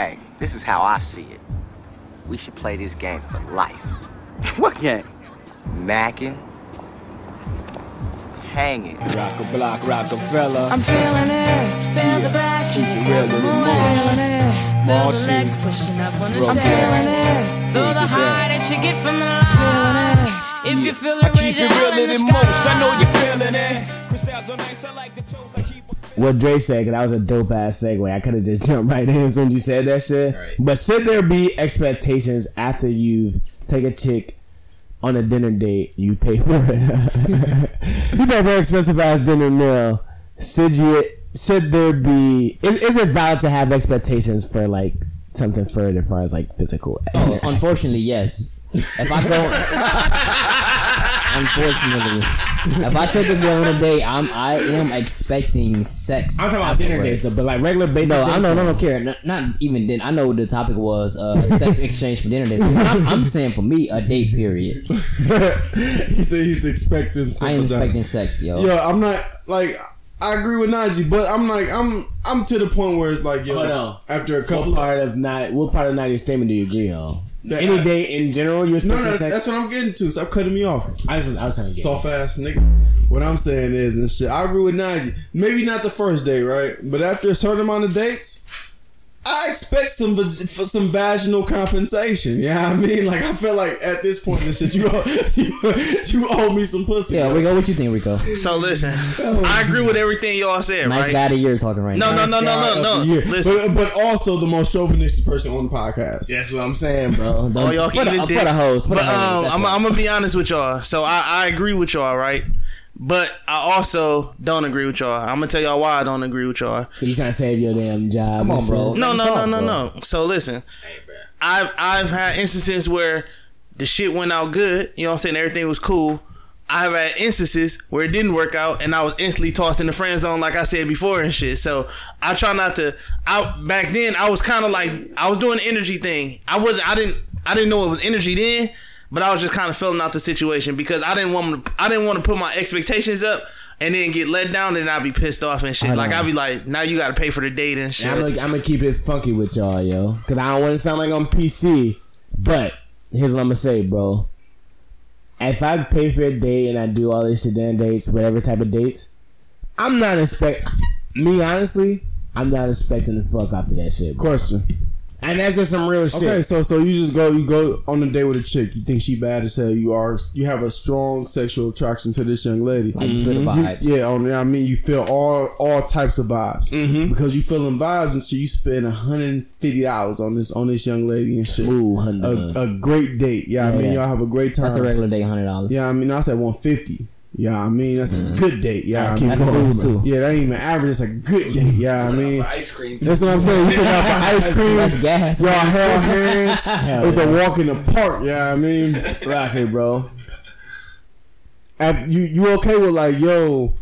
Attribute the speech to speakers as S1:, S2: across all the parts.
S1: Hey, this is how I see it. We should play this game for life.
S2: what game?
S1: Macking. Hanging.
S3: Rock a block, Rockefeller.
S4: I'm feeling it. Feel the passion. It's feeling it. Feel the legs pushing up on the I'm feeling it. Feel the high that you get from the line. If you feel it,
S3: I keep
S4: raise
S3: it
S4: your hand
S3: realer
S4: in the
S3: than most. I know you're feeling it. Crystals are nice. I like the toes. I keep
S5: What Dre said, 'cause that was a dope ass segue. I could have just jumped right in as soon as you said that shit. But should there be expectations after you've take a chick on a dinner date, you pay for it? you pay for an expensive ass dinner meal. Should you? Should there be? Is, is it valid to have expectations for like something further, as far as like physical?
S6: Oh, unfortunately, yes. If I go, unfortunately, if I take a girl on a date, I'm I am expecting sex.
S5: I'm talking about dinner
S6: afterwards.
S5: dates, but like regular basic.
S6: No, I
S5: dates,
S6: don't, I
S5: no.
S6: don't care. Not, not even then. I know the topic was uh, sex exchange for dinner dates. I'm, I'm saying for me, a date period.
S7: he said he's expecting. Sex.
S6: I am
S7: something.
S6: expecting sex, yo.
S7: Yo, I'm not like I agree with Najee, but I'm like I'm I'm to the point where it's like yo,
S5: Hold on.
S7: after a couple
S5: What part of not? What part of Nadia's statement do you agree on?
S7: That-
S5: Any day in general, you're
S7: No, no,
S5: sex.
S7: that's what I'm getting to. Stop cutting me off.
S5: I was, I was trying to get.
S7: Soft ass nigga. What I'm saying is and shit. I agree with Najee. Maybe not the first day, right? But after a certain amount of dates, I expect some for some vaginal compensation. Yeah, I mean, like I feel like at this point in shit, you owe, you, you owe me some pussy.
S6: Yeah, Rico, what you think, Rico?
S8: So listen, I agree with everything y'all said,
S6: Nice
S8: right?
S6: guy of the year talking right
S8: No,
S6: now.
S8: no, no, no, no, no.
S7: Yeah,
S8: Listen,
S7: but, but also the most chauvinistic person on the podcast.
S5: That's what I'm saying, bro.
S8: all y'all can
S6: the,
S8: eat a
S6: for
S8: dick.
S6: the host, for
S8: But
S6: the host.
S8: um, I'm. I'm gonna be honest with y'all. So I, I agree with y'all, right? But I also don't agree with y'all. I'm gonna tell y'all why I don't agree with y'all.
S5: You trying to save your damn job?
S6: Come on, bro.
S8: No, no, no, no, no. So listen, I've I've had instances where the shit went out good. You know what I'm saying? Everything was cool. I've had instances where it didn't work out, and I was instantly tossed in the friend zone, like I said before, and shit. So I try not to. I back then I was kind of like I was doing the energy thing. I was I didn't I didn't know it was energy then, but I was just kind of filling out the situation because I didn't want to. I didn't want to put my expectations up. And then get let down, and I'd be pissed off and shit. Like. I'd be like, now you got to pay for the date and shit.
S5: I'm gonna, I'm gonna keep it funky with y'all, yo, because I don't want to sound like I'm PC. But here's what I'm gonna say, bro. If I pay for a date and I do all this shit, then dates, whatever type of dates, I'm not expect. Me honestly, I'm not expecting the fuck after that shit.
S7: Question.
S5: And that's just some real shit.
S7: Okay, so so you just go you go on a date with a chick. You think she bad as hell. You are you have a strong sexual attraction to this young lady.
S6: Like, you feel the
S7: You- yeah, on I mean you feel all all types of vibes
S5: Mm-hmm.
S7: because you feeling vibes and so you spend hundred and fifty dollars on this on this young lady and shit.
S5: Ooh, hundred.
S7: A, a great date. Yeah, I mean y'all have a great time.
S6: That's a regular day, hundred dollars.
S7: Yeah, I mean I said one fifty. Yeah, I mean that's a good date. Yeah, I mean,
S6: That's cool too.
S7: yeah, that ain't even average. It's a good date. Yeah, I mean
S3: ice cream.
S7: that's what I'm saying. You took out for ice cream.
S6: That's gas.
S7: Y'all held hands.
S5: Hell
S7: It was
S5: yeah.
S7: a walk in the park. Yeah, I mean,
S5: Rocket, bro.
S7: after you you okay with like yo,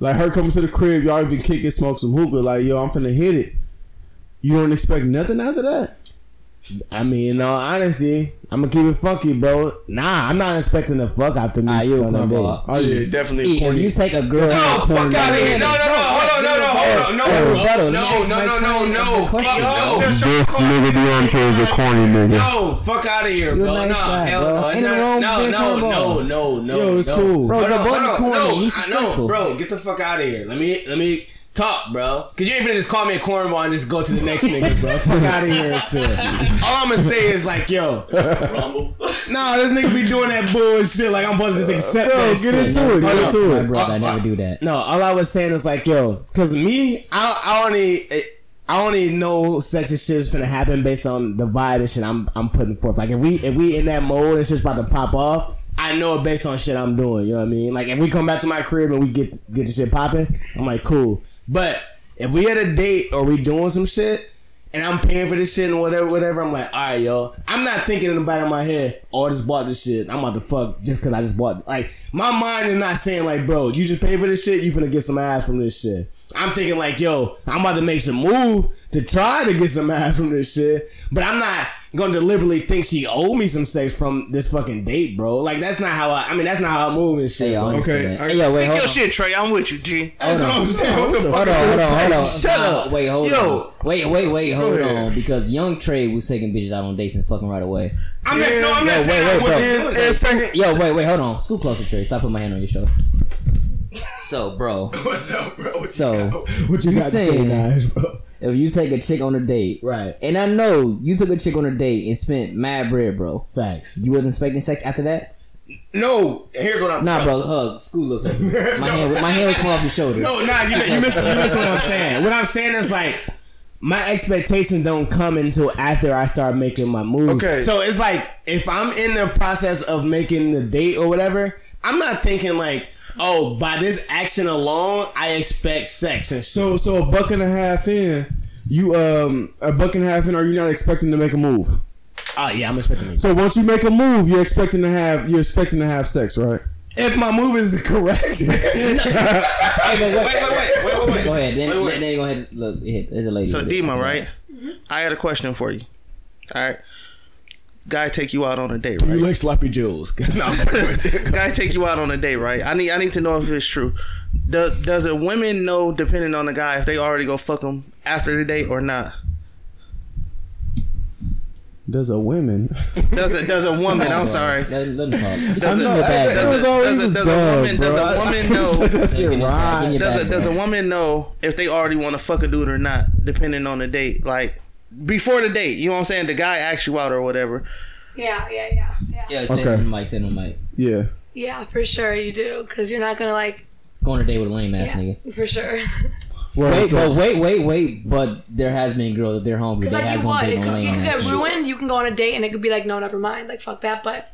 S7: like her coming to the crib, y'all even kick it, smoke some hookah. Like yo, I'm finna hit it. You don't expect nothing after that.
S5: I mean, in all honesty, I'm gonna keep it funky, bro. Nah, I'm not expecting the fuck after me
S6: Ah, you a
S5: on
S6: cornball.
S7: Oh yeah, definitely.
S6: E, if
S7: corny.
S6: you take a girl,
S3: Oh, fuck out of here. No, no, no. Hold on, no, no, hold on. No,
S6: Hey,
S3: no,
S6: rebuttal.
S3: no,
S6: Let me ask
S3: no,
S6: my
S3: no, no,
S6: friend
S3: no.
S6: a
S3: Fuck
S6: question.
S3: no.
S7: this nigga DeAndre is a corny nigga.
S3: No, fuck out of here,
S6: You a
S3: bro.
S6: nice
S3: no,
S6: guy,
S3: hell
S6: bro.
S3: no.
S6: Ain't
S3: no,
S6: nothing wrong
S3: no,
S6: with being
S3: no,
S6: cornball.
S3: no,
S5: no, no.
S7: Yo, it's
S5: no.
S7: cool.
S6: Bro,
S3: Hold
S6: the
S3: on,
S6: boy
S3: hold
S6: in the
S3: on.
S6: corner,
S3: No,
S6: he's
S3: I know,
S6: successful.
S5: Bro, get the fuck out of here. Let me let me talk, bro. Cause you ain't finna just call me a cornball and just go to the next nigga, bro. Fuck out of here and shit. All I'm gonna say is like, yo, Rumble. nah, this nigga be doing that bullshit. Like I'm supposed to just accept
S7: Bro,
S5: that
S7: get
S5: shit.
S7: into it.
S5: Hold
S7: Get
S5: on.
S7: into
S6: My
S7: it.
S6: brother, I never do that.
S5: No, all I was saying is like, yo, cause me, I, I only, I only know sexy shit is gonna happen based on the vibe and shit I'm, I'm putting forth. Like if we, if we in that mode and shit's about to pop off, I know it based on shit I'm doing. You know what I mean? Like if we come back to my crib and we get get the shit popping, I'm like, cool. But if we at a date or we doing some shit. And I'm paying for this shit and whatever, whatever. I'm like, all right, yo. I'm not thinking in the back of my head, oh, I just bought this shit. I'm about to fuck just because I just bought. Like, my mind is not saying like, bro, you just pay for this shit. You finna get some ass from this shit. I'm thinking like, yo, I'm about to make some move to try to get some ass from this shit, but I'm not gonna deliberately think she owe me some sex from this fucking date, bro. Like that's not how I. I mean, that's not how I move and shit.
S6: Hey, I
S7: Okay,
S6: that.
S7: I-
S6: Hey, yo, wait,
S8: Pick
S6: hold
S8: your
S6: on.
S8: shit, Trey. I'm with you, G.
S5: That's what I'm saying. What the fuck?
S6: Hold on, hold on, hold on.
S8: Shut
S6: Nah,
S8: up.
S6: Wait, hold on.
S8: Yo.
S6: on. Wait, wait, wait, hold
S7: ahead.
S6: on. Because young Trey was taking bitches out on dates and fucking right away.
S5: I'm not, no, I'm not
S6: Yo,
S5: saying
S6: wait,
S5: I
S6: wait,
S5: wasn't
S6: bro.
S5: doing
S7: And,
S5: that.
S7: and second,
S6: Yo, wait, wait, hold on. Scoot closer, Trey. Stop putting my hand on your shoulder. So, bro,
S5: What's up, bro? What
S6: So,
S5: you got, what you
S6: you
S5: got to say,
S6: saying-
S5: Naj, bro?
S6: if you take a chick on a date,
S5: Right.
S6: and I know you took a chick on a date and spent mad bread, bro.
S5: Facts.
S6: You wasn't expecting sex after that?
S5: No, here's what I'm.
S6: Nah, bro. Hug. Scoot look. up. My hand, my hand was coming off your shoulder.
S5: No, nah, you, you miss you miss what I'm saying. What I'm saying is like my expectations don't come until after I start making my move.
S7: Okay.
S5: So it's like if I'm in the process of making the date or whatever, I'm not thinking like, oh, by this action alone, I expect sex and
S7: so so a buck and a half in, you um a buck and a half in, are you not expecting to make a move?
S5: Oh yeah, I'm expecting it.
S7: So once you make a move, you're expecting to have you're expecting to have sex, right?
S5: If my move is correct,
S6: Hey, wait,
S8: Wait, wait, wait, wait, wait, wait.
S6: Go ahead. Then,
S8: Wait, wait.
S6: then you go ahead. Look, hit, hit the lady.
S8: So
S6: with it.
S8: Dima, right? I had a question for you. All right. Guy take you out on a date, right?
S5: you like sloppy joes. no,
S8: Guy take you out on a date, right? I need I need to know if it's true. Does does a women know, depending on the guy, if they already go fuck him after the date or not?
S7: Does a woman?
S8: Does a does a woman? I'm
S6: Bro,
S8: sorry.
S6: Let, let him talk.
S8: Does
S6: Give
S8: a-
S6: me your bag,
S7: that was always
S8: does a- does a
S7: dumb,
S8: woman- does a woman know-
S7: that shit
S6: Give me your bag, give me
S7: right.
S6: your
S8: Does a does a woman know if they already want to fuck a dude or not, depending on the date? Like before the date, you know what I'm saying? The guy asks you out or whatever.
S2: Yeah, yeah, yeah, yeah.
S6: Yeah, sit
S7: Okay.
S6: on the mic, sit on the.
S7: Yeah.
S2: Yeah, for sure you do, because you're not gonna like.
S6: Go on a date with a lame ass
S2: Yeah,
S6: nigga.
S2: for sure.
S7: Well,
S6: Wait,
S7: so-
S6: but wait, wait, wait. But there has been girls if they're hungry.
S2: Because
S6: They
S2: like
S6: has
S2: you
S6: one
S2: it could,
S6: lame
S2: you could get
S6: shit.
S2: ruined. You can go on a date and it could be like, no, never mind, like fuck that. But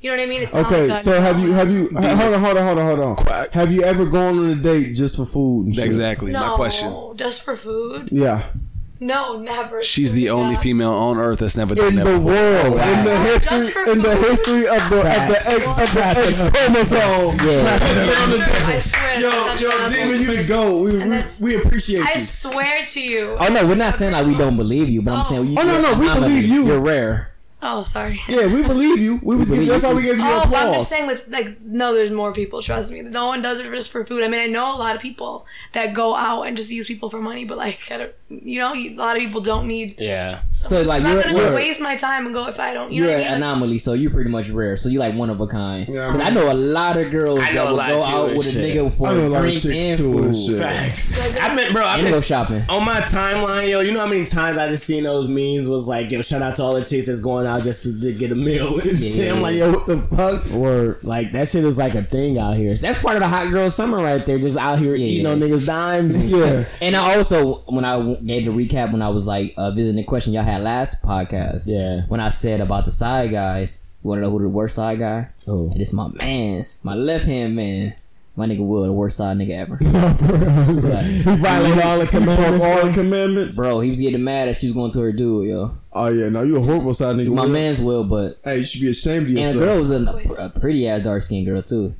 S2: you know what I mean? It's
S7: Okay,
S2: like a-
S7: so have you have you hold on hold on hold on hold on have you ever gone on a date just for food? And shit?
S9: Exactly.
S2: No,
S9: My question.
S2: just for food?
S7: Yeah.
S2: No, never.
S9: She's the only female on earth that's never done
S7: In
S9: that
S7: the
S9: before.
S7: world, in the
S2: Just
S7: history, in the
S2: food.
S7: history of the of the X of the X chromosome.
S6: Yeah.
S2: I swear.
S7: Yo,
S2: that's
S7: yo,
S2: not
S7: Demon, you the
S2: person.
S7: go. We
S2: And
S7: we,
S2: that's-
S7: we appreciate
S2: I
S7: you.
S2: swear to you.
S6: Oh no, we're not saying like we don't believe you, but I'm saying you.
S7: Oh, no, no, we
S6: I'm
S7: believe you.
S6: You're rare.
S2: Oh, sorry.
S7: Yeah, we believe you. We was
S6: believe
S7: that's
S6: you.
S7: why we gave you
S2: Oh, but I'm just saying with like no, there's more people. Trust me, no one does it just for food. I mean, I know a lot of people that go out and just use people for money, but like, you know, a lot of people don't need.
S5: yeah.
S6: So like
S2: I'm
S6: you're,
S2: not gonna
S6: you're,
S2: waste my time and go if I don't. You
S6: you're
S2: know
S6: an
S2: what I mean? Like,
S6: anomaly, so you're pretty much rare. So you're like one of a kind.
S7: Yeah, I, mean-
S6: know a lot of girls that will go out
S5: and
S6: with a
S5: shit.
S6: nigga for
S7: I know a lot of chicks
S6: and
S7: too
S6: food.
S7: shit.
S5: Facts. I've been, bro. I've
S6: And
S5: been
S6: go shopping.
S5: on my timeline, yo. You know how many times I just seen those memes was like, yo, shout out to all the chicks that's going out just to, to get a meal and shit. I'm like, yo, what the fuck?
S7: Word.
S5: Like that shit is like a thing out here. That's part of the hot girl summer right there. Just out here eating
S6: yeah.
S5: on niggas' dimes and
S7: Yeah.
S5: shit.
S6: And I also, when I gave the recap, when I was like uh, visiting the question y'all had last podcast,
S5: Yeah.
S6: when I said about the side guys, you want to know who the worst side guy?
S5: Who?
S6: And it's my man's, my left hand man. My nigga Will, the worst side nigga ever.
S5: He violated all the commandments.
S7: All the commandments.
S6: Bro, he was getting mad that she was going to her dude, yo.
S7: Oh yeah, now you a horrible side nigga.
S6: My
S7: Will.
S6: man's Will, but
S7: Hey, you should be ashamed of
S6: and
S7: yourself.
S6: the girl was a, a pretty ass dark skinned girl too.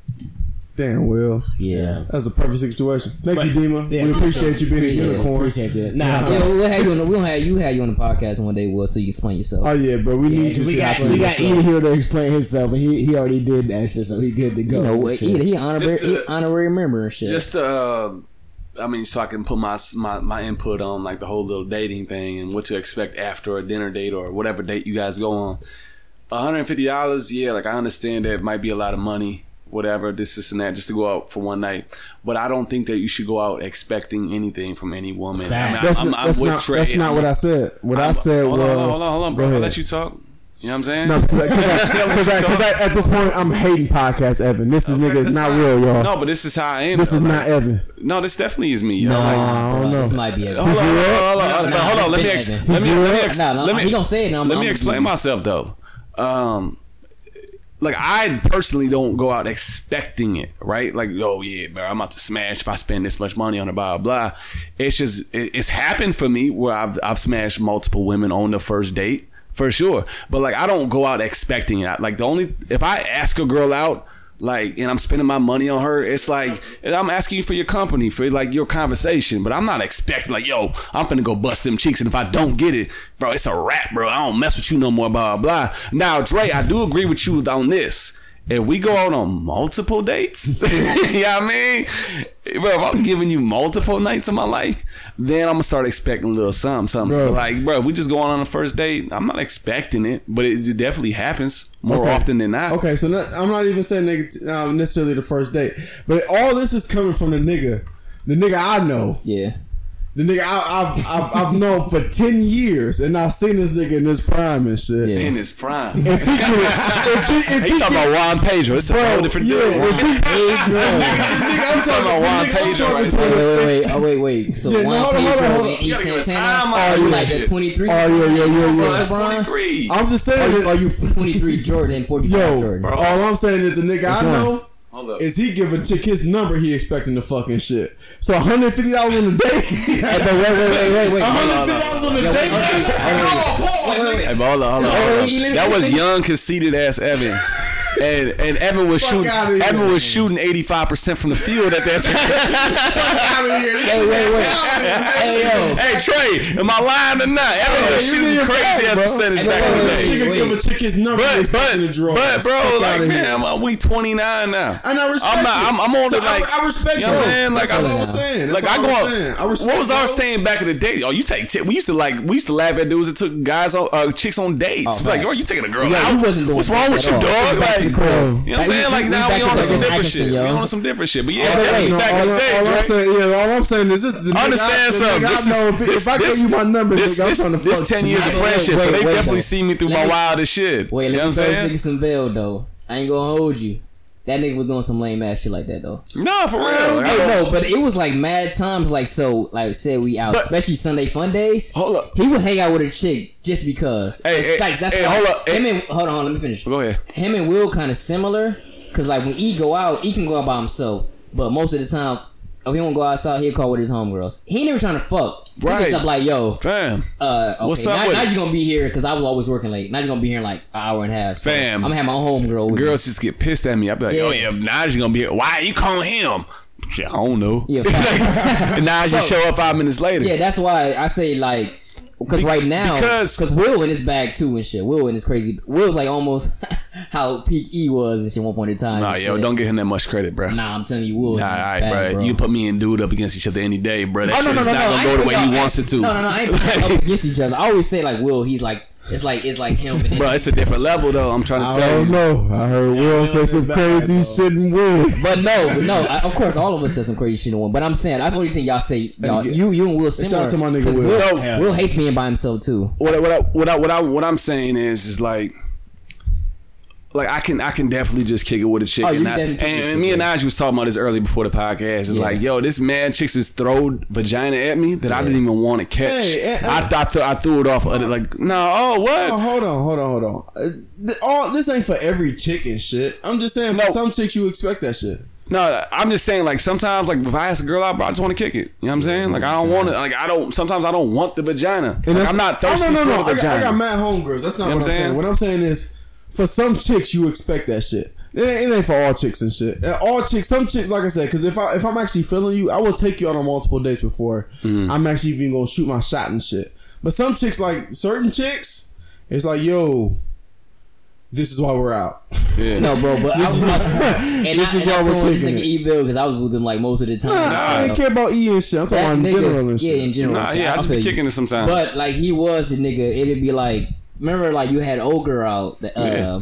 S7: Damn, Will.
S6: Yeah.
S7: That's a perfect situation. Thank
S5: But-
S7: you, Dima.
S5: yeah,
S7: we appreciate you being a
S6: appreciate it.
S7: unicorn.
S5: Appreciate it. Nah,
S6: Yeah,
S5: bro.
S6: we'll have you on the, we'll have you have you on the podcast one day, Will, so you can explain yourself.
S7: Oh yeah, bro. We need you
S5: we
S7: to
S5: got
S7: explain
S5: we got
S7: yourself.
S5: Here to explain himself, and he he already did that shit, so he good to go.
S6: you know,
S5: and
S6: he,
S5: shit.
S6: he honorary,
S9: to-
S6: he honorary member and shit.
S9: Just uh, I mean, so I can put my, my my input on like the whole little dating thing and what to expect after a dinner date or whatever date you guys go on. One hundred and fifty dollars, yeah. Like I understand that it might be a lot of money, whatever, this, this, and that, just to go out for one night. But I don't think that you should go out expecting anything from any woman. I mean,
S7: That's,
S9: I'm, I'm
S7: that's
S9: with
S7: not,
S9: Trey.
S7: that's not what I said. What i
S9: I'm-
S7: said
S9: hold
S7: was.
S9: on, hold on, hold on, bro. I'll let you talk. You know what I'm saying?
S7: No, because at this point I'm hating podcast Evan. This is nigga. It's
S9: That's
S7: not real, y'all.
S9: No, but this is how I am.
S7: this is
S9: though.
S7: not Evan.
S9: No, this definitely is me. yo.
S6: no,
S9: Like,
S7: I don't
S6: bro,
S7: know.
S6: this might be a
S9: Hold on, hold on, hold on, hold on,
S6: Nah,
S9: hold on. Let me ex- let me let me ex-
S6: Nah, nah,
S9: let me
S6: he gonna say it, and I'm-
S9: let
S6: I'm
S9: me explain myself though. Um, like I personally don't go out expecting it, right? Like, oh yeah, bro, I'm about to smash if I spend this much money on a blah blah. It's just it, it's happened for me where I've I've smashed multiple women on the first date for sure. But like I don't go out expecting it. Like the only if I ask a girl out like, and I'm spending my money on her, it's like I'm asking you for your company, for like your conversation, but I'm not expecting like, yo, I'm finna go bust them cheeks, and if I don't get it, bro, it's a wrap, bro. I don't mess with you no more, blah blah. blah. Now, Dre, I do agree with you on this. If we go out on multiple dates, you know what I mean? Bro, if I'm giving you multiple nights of my life, then I'm gonna start expecting a little something, something.
S7: Bro.
S9: Like, bro, if we just go on on the first date, I'm not expecting it, but it definitely happens more
S7: Okay.
S9: often than not.
S7: Okay, so not, I'm not even saying nigga, um, necessarily the first date, but all this is coming from the nigga, the nigga I know,
S6: Yeah.
S7: The nigga I, I've, I've I've known for ten years, and I've seen this nigga in his prime and shit.
S6: Yeah.
S9: In his prime.
S7: If he, get, if he, if
S9: He
S7: he
S9: talking
S7: get-
S9: about Juan Pedro. It's a whole different
S7: yeah,
S9: deal.
S7: if he,
S6: Hey,
S7: nigga, I'm talking
S9: about Juan
S7: nigga
S9: Pedro right
S7: to-
S6: Wait, wait, wait, oh, wait, wait. So
S7: Yeah, no,
S6: Juan
S7: hold on, hold on,
S6: Pedro
S7: hold on.
S6: and
S9: You
S6: E
S9: gotta give us
S6: Santana. Are you like
S9: shit.
S6: a 23?
S7: Oh yeah, yeah, yeah,
S9: So
S7: yeah.
S9: that's 23.
S7: I'm just
S6: Are
S7: saying,
S6: you, are you 23 Jordan and 45
S7: yo,
S6: Jordan?
S7: all I'm saying is the nigga I know.
S9: Hold up.
S7: Is he give a chick his number? He expecting the fucking shit. So 150 dollars on the date.
S6: Hey, but wait, wait, wait, wait, wait.
S7: 150 dollars on the
S6: Yo,
S7: date.
S6: wait, wait, wait, wait, wait, wait.
S9: Hey, but hold on, hold on. Hold on.
S6: wait, let me-
S9: That was young, conceited ass Evan. And and Evan was
S7: Fuck
S9: shooting.
S7: outta here.
S9: Evan was shooting eighty five percent from the field at that time.
S7: out of here.
S6: Hey, wait, wait. Hey, yo.
S9: hey Trey, am I lying or not? Evan was
S7: you
S9: shooting crazy
S7: best,
S9: ass
S7: bro.
S9: percentage
S6: Hey,
S9: back in the day.
S6: wait.
S7: Nigga give a chick his number.
S9: But but
S7: to draw.
S9: but bro, like man. I'm, we 29 now.
S7: And I respect
S9: I'm not.
S7: it.
S9: I'm, I'm on
S7: So
S9: the like.
S7: I, respect
S9: you know what I'm saying? Like
S7: That's all
S9: I,
S7: I was saying. That's
S9: like I go.
S7: I was saying. I respect
S9: what was
S7: bro.
S9: saying back in the day? Oh, you take. T- we used to like. We used to laugh at dudes that took guys on uh, chicks on dates.
S6: Oh,
S9: like,
S6: facts.
S9: oh, you taking a girl
S6: Yeah,
S9: out?
S6: you wasn't doing
S9: What's wrong with you,
S6: at all.
S9: dog?
S6: Back to
S9: Like,
S6: crib.
S9: you know what I'm saying? Like now we on some different shit. We on some different shit. But yeah, definitely back in the day,
S7: all I'm saying, yeah, all I'm saying is this. The nigga I-
S9: Understand something. This is
S7: if, I give you my number,
S9: this,
S7: nigga, I'm
S9: this,
S7: trying to fuck
S9: ten years of friendship, so they definitely see me through my wildest shit.
S6: Wait,
S9: you
S6: let me
S9: I'm saying?
S6: nigga some veil though. I ain't gonna hold you. That nigga was doing some lame ass shit like that though.
S9: No, for real. Like, I
S6: Hey, no, but it was like mad times. Like so, like said we out,
S9: But-
S6: especially Sunday fun days.
S9: Hold up.
S6: He would hang out with a chick just because.
S9: Hey,
S6: It's
S9: hey,
S6: like, that's
S9: hey,
S6: why-
S9: hold up.
S6: Him
S9: Hey.
S6: and hold on, let me finish.
S9: Go ahead.
S6: Him and Will kind of similar, cause like when E go out, E can go out by himself, but most of the time, if he don't go outside, he'll call with his homegirls. He ain't never trying to fuck. He
S9: Right.
S6: just up like, yo,
S9: Fam.
S6: uh, okay,
S9: What's up
S6: now,
S9: with
S6: now you gonna be here because I was always working late. Now you gonna be here in like an hour and a half. So
S9: Fam.
S6: I'm gonna have my homegirl with me.
S9: Girls just get pissed at me. I be like,
S6: Yeah.
S9: oh yeah, Naj gonna be here. Why you calling him? I don't know.
S6: Yeah,
S9: and just
S6: So-
S9: show up five minutes later.
S6: Yeah, that's why I say like because
S9: Be-
S6: right now
S9: because-
S6: Will in his bag too and shit. Will in his crazy. Will's like almost how peak E was and shit one point in time.
S9: Nah, yo,
S6: shit.
S9: don't give him that much credit, bro.
S6: Nah, I'm telling you, Will.
S9: Nah, all right,
S6: bag,
S9: bro. You put me and dude up against each other any day, bro. That
S6: Oh
S9: shit
S6: no, no,
S9: is
S6: no,
S9: not
S6: no!
S9: gonna
S6: I
S9: go the way he wants it to.
S6: No, no, no! I ain't up against each other. I always say like Will. He's like it's like it's like him. And
S9: Bro, it's a different level though. I'm trying to
S7: I
S9: tell
S7: don't
S9: you.
S7: know. I heard Will say some crazy shit and Will.
S6: But no, but no. I, of course, all of us said some crazy shit in one. But I'm saying that's the only thing y'all say. Y'all, you, you and Will
S7: shout
S6: similar.
S7: out to my nigga
S6: 'cause
S7: Will.
S6: Will,
S7: Hell
S6: Will hates being by himself too.
S9: What I- what I, what I, what I, what I'm saying is is like. Like I can I can definitely just kick it with a chick
S6: Oh,
S9: and, I, and, and me and
S6: yeah.
S9: Naj was talking about this earlier before the podcast. It's
S6: Yeah.
S9: like, yo, this man chicks just throw vagina at me that I didn't even want to catch.
S7: Hey, eh, eh.
S9: I thought I threw it off. Other, like, no, oh what?
S7: Oh, hold on, hold on, hold on. Uh, th- all this ain't for every chick and shit. I'm just saying, for
S9: No.
S7: some chicks, you expect that shit.
S9: No, I'm just saying, like sometimes, like if I ask a girl out, bro, I just want to kick it. You know what I'm saying? Like I don't want to. Like I don't. Sometimes I don't want the vagina.
S7: And
S9: Like, I'm not thirsty
S7: Oh, no, no, no.
S9: for the
S7: I got. I got mad homegirls. That's not
S9: You know
S7: what I'm saying.
S9: saying?
S7: What I'm saying is, for some chicks, you expect that shit. It ain't, it ain't for all chicks and shit. And all chicks, some chicks, like I said, because if I if I'm actually feeling you, I will take you out on multiple dates before
S9: Mm-hmm.
S7: I'm actually even gonna shoot my shot and shit. But some chicks, like certain chicks, it's like, yo, this is why we're out.
S9: yeah.
S6: No, bro, but I was about and
S7: This
S6: I,
S7: is
S6: and I
S7: why we're
S6: this
S7: kicking
S6: nigga
S7: it.
S6: evil because I was with him like most of the time.
S7: Nah, I ain't
S6: So,
S7: care about E and shit. I'm talking
S6: that
S7: about in general and shit.
S6: yeah, in general.
S9: Nah, yeah, I just
S6: feel
S9: be
S6: you.
S9: kicking it sometimes.
S6: But like he was a nigga, it'd be like remember like you had old girl out, the, uh,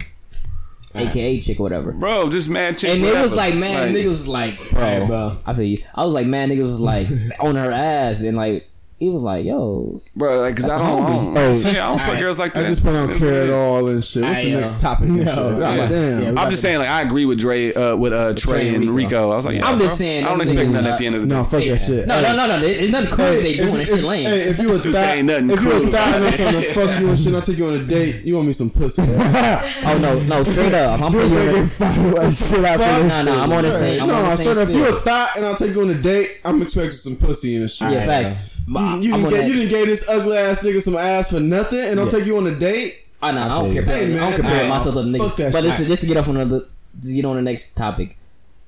S6: aka chick or whatever.
S9: bro, just mad chick.
S6: And it was like, man, niggas was like, bro,
S5: Right, bro.
S6: I feel you. I was like, man, niggas was like on her ass, and like, he was like, yo,
S9: bro, like, cause I don't,
S6: the
S9: I don't,
S7: Oh,
S9: see, I don't fuck girls like that.
S7: At this I don't
S9: It is
S7: care at all and shit. What's the
S5: I, uh,
S7: next topic? and
S5: no,
S7: shit? God
S5: yeah.
S7: damn.
S5: Yeah,
S9: I'm just saying, like, I agree with Dre, uh, with uh, Trey
S6: Trey
S9: and
S6: and
S9: Rico.
S6: Rico.
S9: I was like, yeah,
S6: I'm
S9: bro.
S6: just saying,
S9: I don't expect nothing at the end of the day.
S7: No, fuck that shit.
S6: no, no, no, no, there's nothing cool they doing. That shit lame.
S7: If you a
S9: This
S7: thot,
S9: nothing
S7: if you
S9: cool.
S7: a thot I'm trying to fuck you and shit, I'll take you on a date. You want me some pussy?
S6: oh no, no, straight up, I'm putting you on
S5: Nigga
S6: the,
S5: fight shit out this
S6: no, no, I'm on the same, I'm
S7: no,
S6: on the
S7: straight
S6: same
S7: up. If you a
S6: still.
S7: thought and I'll take you on a date, I'm expecting some pussy and shit.
S6: Yeah, facts.
S7: You, you
S6: I'm
S7: didn't
S6: on
S7: get you didn't gave this ugly ass nigga some ass for nothing, and I'll take you on a date.
S6: I know, I don't care.
S7: Hey,
S6: I
S7: man,
S6: don't compare
S7: hey,
S6: myself to the
S7: fuck
S6: niggas.
S7: that
S6: But
S7: shit.
S6: listen, just to get off another to get on the next topic.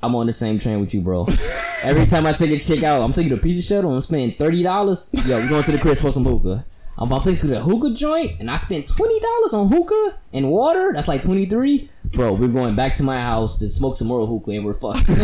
S6: I'm on the same train with you, bro. Every time I take a chick out, I'm taking a piece pizza shuttle. I'm spending thirty dollars. Yo, we going to the crib for some hookah. I'm about to the hookah joint, and I spent twenty dollars on hookah and water. That's like twenty three. Bro, we're going back to my house to smoke some more hookah, and we're fucking.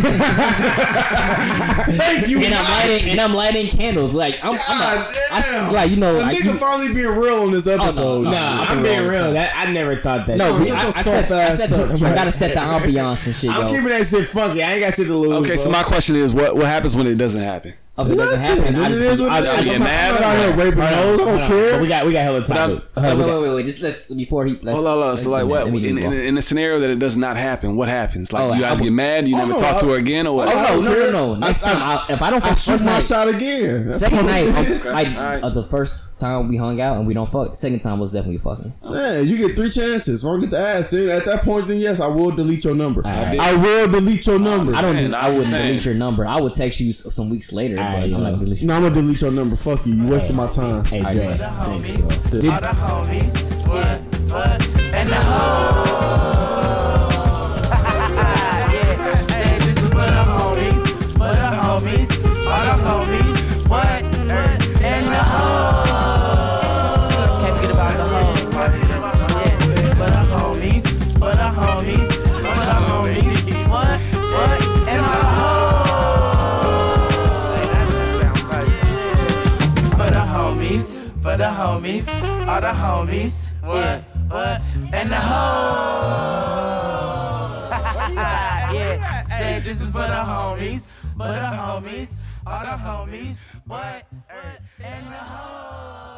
S7: Thank you.
S6: and I'm lighting and I'm lighting candles. Like I'm, I'm
S7: God
S6: a, I,
S7: damn.
S6: like you know,
S7: A
S6: like
S7: nigga
S6: you,
S7: finally being real on this oh, episode.
S6: no.
S5: Nah, I'm being real. That I never thought that.
S6: no,
S5: shit.
S6: we, I, I,
S7: Just a
S6: set, I,
S7: soft-ass
S6: set, I gotta set the ambiance and shit,
S5: I'm
S6: yo.
S5: keeping that shit funky. I ain't got shit to lose.
S9: Okay, so my question is, what what happens when it doesn't happen?
S6: If it doesn't happen, I just,
S7: is what
S6: I, I,
S9: get
S7: I'm
S9: mad
S7: I'm out here raping hoes. I don't care.
S5: But we got we got hella topic.
S6: wait,
S5: Hold on, we
S6: wait, wait, wait, Just let's before he. Let's,
S9: Hold on, hold on. So like, what
S6: Let
S9: in, in, in the scenario that it does not happen? What happens? Like
S6: Oh,
S9: you
S6: I
S9: guys get mad, you
S7: Oh,
S9: never
S7: no,
S9: talk to her again, or what?
S6: Oh no, no, no, no! Next time, if I don't
S7: I shoot my shot again.
S6: Second night,
S7: it
S6: I,
S7: is.
S6: I,
S9: Alright.
S6: uh, the first time we hung out and we don't fuck. Second time was definitely fucking.
S7: Yeah, you get three chances. If I don't get the ass, then at that point, then yes, I will delete your number.
S6: Alright.
S7: I will delete your number.
S6: I don't.
S9: Man, I
S6: I wouldn't
S9: understand.
S6: delete your number. I would text you some weeks later, but
S5: Alright,
S6: I'm not
S5: yo.
S6: gonna delete.
S7: No, I'm gonna delete your number. Fuck you. You wasted my time.
S5: Hey, Dre, thanks, bro. Did-
S3: homies, all the homies, what, what, and the hoes. yeah, say this is for the homies, for the homies, all the homies, what, what, and the hoes.